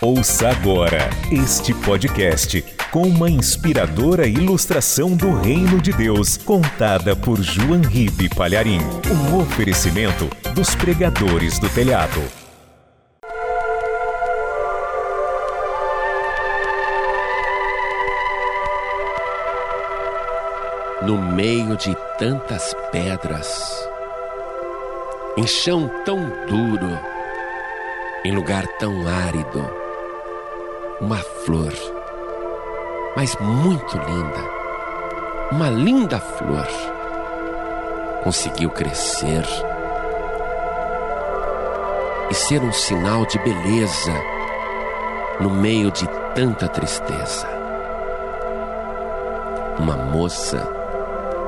Ouça agora este podcast com uma inspiradora ilustração do Reino de Deus, contada por João Ribe Palharim. Um oferecimento dos pregadores do telhado. No meio de tantas pedras, em chão tão duro, em lugar tão árido, uma flor, mas muito linda, uma linda flor, conseguiu crescer e ser um sinal de beleza no meio de tanta tristeza. Uma moça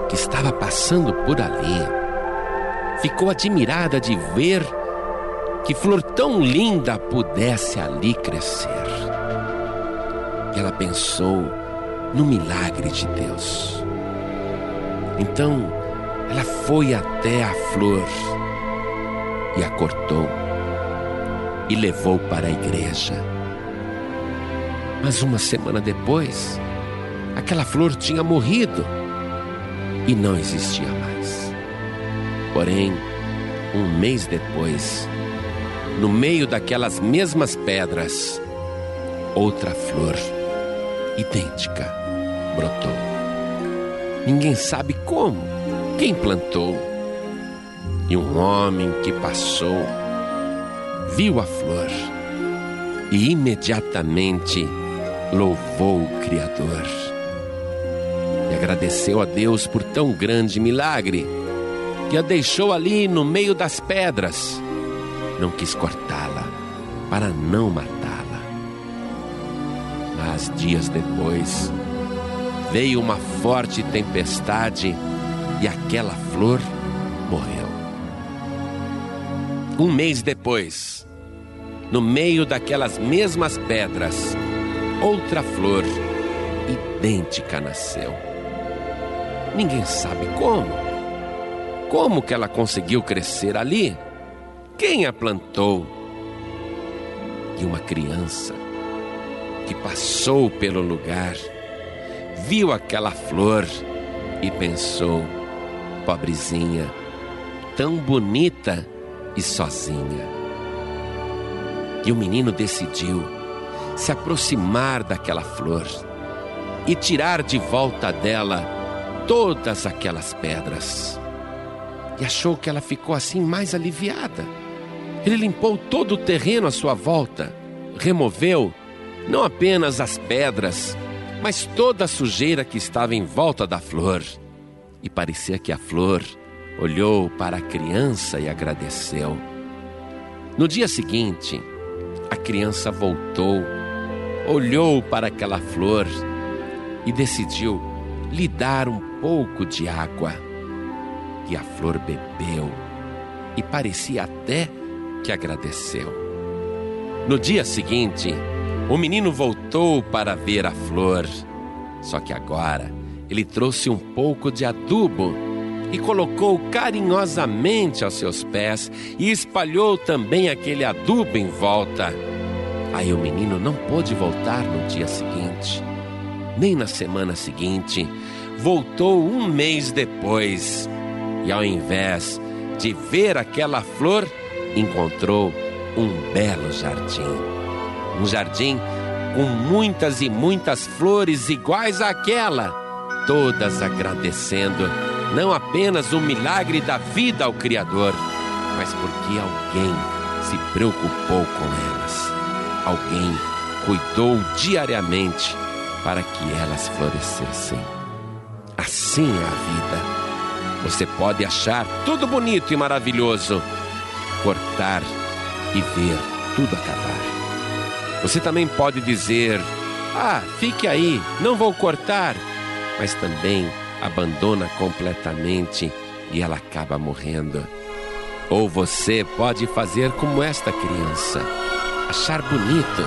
que estava passando por ali ficou admirada de ver que flor tão linda pudesse ali crescer. Ela pensou no milagre de Deus. Então, ela foi até a flor e a cortou e levou para a igreja. Mas uma semana depois, aquela flor tinha morrido e não existia mais. Porém, um mês depois, no meio daquelas mesmas pedras, outra flor idêntica brotou. Ninguém sabe como, quem plantou. E um homem que passou viu a flor e imediatamente louvou o Criador e agradeceu a Deus por tão grande milagre que a deixou ali no meio das pedras. Não quis cortá-la para não matá-la. Mas dias depois veio uma forte tempestade e aquela flor morreu. Um mês depois, no meio daquelas mesmas pedras, outra flor idêntica nasceu. Ninguém sabe como. Como que ela conseguiu crescer ali? Quem a plantou? E uma criança que passou pelo lugar viu aquela flor e pensou: pobrezinha, tão bonita e sozinha. E o menino decidiu se aproximar daquela flor e tirar de volta dela todas aquelas pedras. E achou que ela ficou assim mais aliviada. Ele limpou todo o terreno à sua volta, removeu não apenas as pedras, mas toda a sujeira que estava em volta da flor. E parecia que a flor olhou para a criança e agradeceu. No dia seguinte, a criança voltou, olhou para aquela flor e decidiu lhe dar um pouco de água. E a flor bebeu e parecia até que agradeceu. No dia seguinte, o menino voltou para ver a flor, só que agora ele trouxe um pouco de adubo e colocou carinhosamente aos seus pés e espalhou também aquele adubo em volta. Aí o menino não pôde voltar no dia seguinte, nem na semana seguinte. Voltou um mês depois e, ao invés de ver aquela flor, encontrou um belo jardim. Um jardim com muitas e muitas flores iguais àquela, todas agradecendo não apenas o milagre da vida ao Criador, mas porque alguém se preocupou com elas. Alguém cuidou diariamente para que elas florescessem. Assim é a vida. Você pode achar tudo bonito e maravilhoso, cortar e ver tudo acabar. Você também pode dizer: Ah, fique aí, não vou cortar, mas também abandona completamente e ela acaba morrendo. Ou você pode fazer como esta criança, achar bonito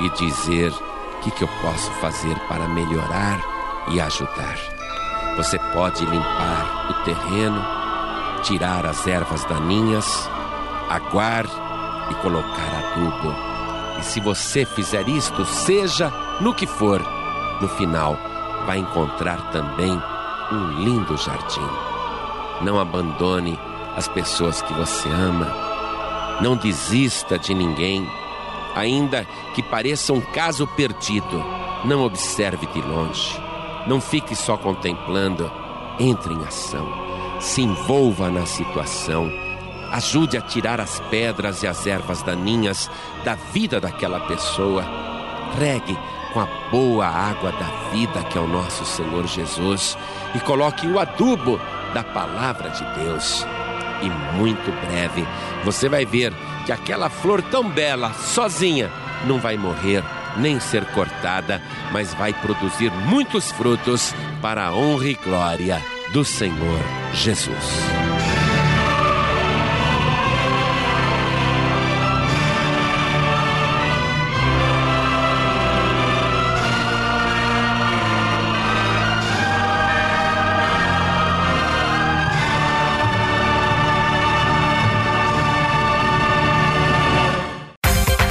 e dizer: o que, que eu posso fazer para melhorar e ajudar? Você pode limpar o terreno, tirar as ervas daninhas, aguar e colocar adubo e se você fizer isto, seja no que for, no final vai encontrar também um lindo jardim. Não abandone as pessoas que você ama. Não desista de ninguém, ainda que pareça um caso perdido. Não observe de longe. Não fique só contemplando. Entre em ação. Se envolva na situação. Ajude a tirar as pedras e as ervas daninhas da vida daquela pessoa. Regue com a boa água da vida que é o nosso Senhor Jesus e coloque o adubo da palavra de Deus. E muito breve você vai ver que aquela flor tão bela, sozinha, não vai morrer nem ser cortada, mas vai produzir muitos frutos para a honra e glória do Senhor Jesus.